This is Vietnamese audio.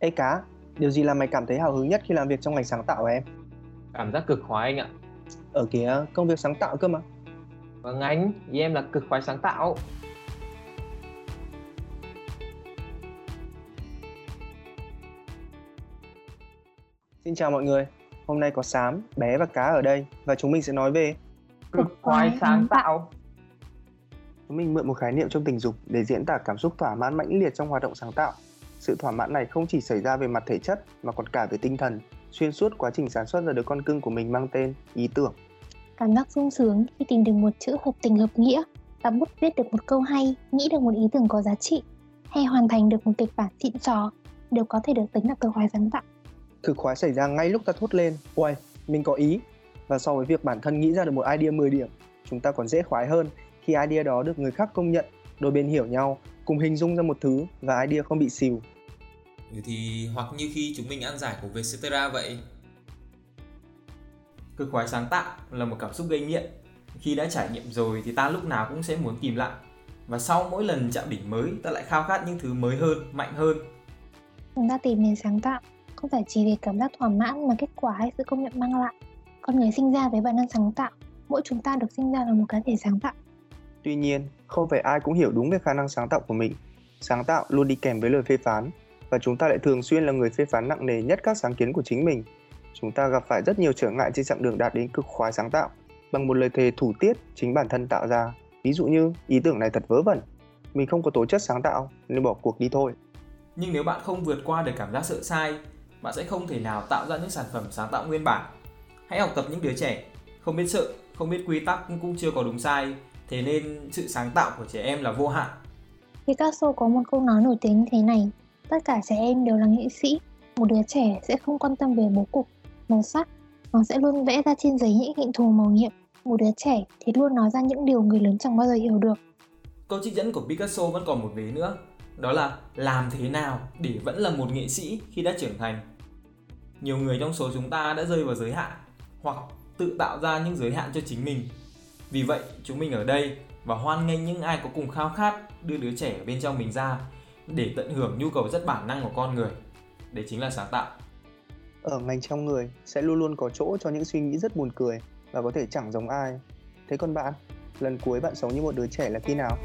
Ê cá, điều gì làm mày cảm thấy hào hứng nhất khi làm việc trong ngành sáng tạo em? Cảm giác cực khoái anh ạ. Ở kìa, công việc sáng tạo cơ mà. Vâng anh, ý em là cực khoái sáng tạo. Xin chào mọi người, hôm nay có Sám, Bé và Cá ở đây và chúng mình sẽ nói về Cực khoái sáng tạo. Chúng mình mượn một khái niệm trong tình dục để diễn tả cảm xúc thỏa mãn mãnh liệt trong hoạt động sáng tạo. Sự thỏa mãn này không chỉ xảy ra về mặt thể chất mà còn cả về tinh thần, xuyên suốt quá trình sản xuất ra đứa con cưng của mình mang tên ý tưởng. Cảm giác sung sướng khi tìm được một chữ hợp tình hợp nghĩa, tập bút viết được một câu hay, nghĩ được một ý tưởng có giá trị, hay hoàn thành được một kịch bản xịn sò đều có thể được tính là cực khoái sáng tạo. Cực khoái xảy ra ngay lúc ta thốt lên, uầy, mình có ý. Và so với việc bản thân nghĩ ra được một idea 10 điểm, chúng ta còn dễ khoái hơn khi idea đó được người khác công nhận, đôi bên hiểu nhau, cùng hình dung ra một thứ và idea không bị xìu. Ừ thì hoặc như khi chúng mình ăn giải của Vietcetera vậy. Cực khoái sáng tạo là một cảm xúc gây nghiện. Khi đã trải nghiệm rồi thì ta lúc nào cũng sẽ muốn tìm lại. Và sau mỗi lần chạm đỉnh mới, ta lại khao khát những thứ mới hơn, mạnh hơn. Chúng ta tìm đến sáng tạo không phải chỉ vì cảm giác thỏa mãn mà kết quả hay sự công nhận mang lại. Con người sinh ra với bản năng sáng tạo, mỗi chúng ta được sinh ra là một cá thể sáng tạo. Tuy nhiên, không phải ai cũng hiểu đúng về khả năng sáng tạo của mình. Sáng tạo luôn đi kèm với lời phê phán, và chúng ta lại thường xuyên là người phê phán nặng nề nhất các sáng kiến của chính mình. Chúng ta gặp phải rất nhiều trở ngại trên chặng đường đạt đến cực khoái sáng tạo bằng một lời thề thủ tiết chính bản thân tạo ra. Ví dụ như ý tưởng này thật vớ vẩn, mình không có tố chất sáng tạo nên bỏ cuộc đi thôi. Nhưng nếu bạn không vượt qua được cảm giác sợ sai, bạn sẽ không thể nào tạo ra những sản phẩm sáng tạo nguyên bản. Hãy học tập những đứa trẻ, không biết sợ, không biết quy tắc cũng chưa có đúng sai, thế nên sự sáng tạo của trẻ em là vô hạn. Picasso có một câu nói nổi tiếng thế này, tất cả trẻ em đều là nghệ sĩ, một đứa trẻ sẽ không quan tâm về bố cục, màu sắc, nó sẽ luôn vẽ ra trên giấy những hình thù màu nhiệm. Một đứa trẻ thì luôn nói ra những điều người lớn chẳng bao giờ hiểu được. Câu trích dẫn của Picasso vẫn còn một vế nữa, đó là làm thế nào để vẫn là một nghệ sĩ khi đã trưởng thành. Nhiều người trong số chúng ta đã rơi vào giới hạn hoặc tự tạo ra những giới hạn cho chính mình. Vì vậy, chúng mình ở đây và hoan nghênh những ai có cùng khao khát đưa đứa trẻ ở bên trong mình ra để tận hưởng nhu cầu rất bản năng của con người. Đấy chính là sáng tạo. Ở ngành trong người sẽ luôn luôn có chỗ cho những suy nghĩ rất buồn cười và có thể chẳng giống ai. Thế còn bạn, lần cuối bạn sống như một đứa trẻ là khi nào?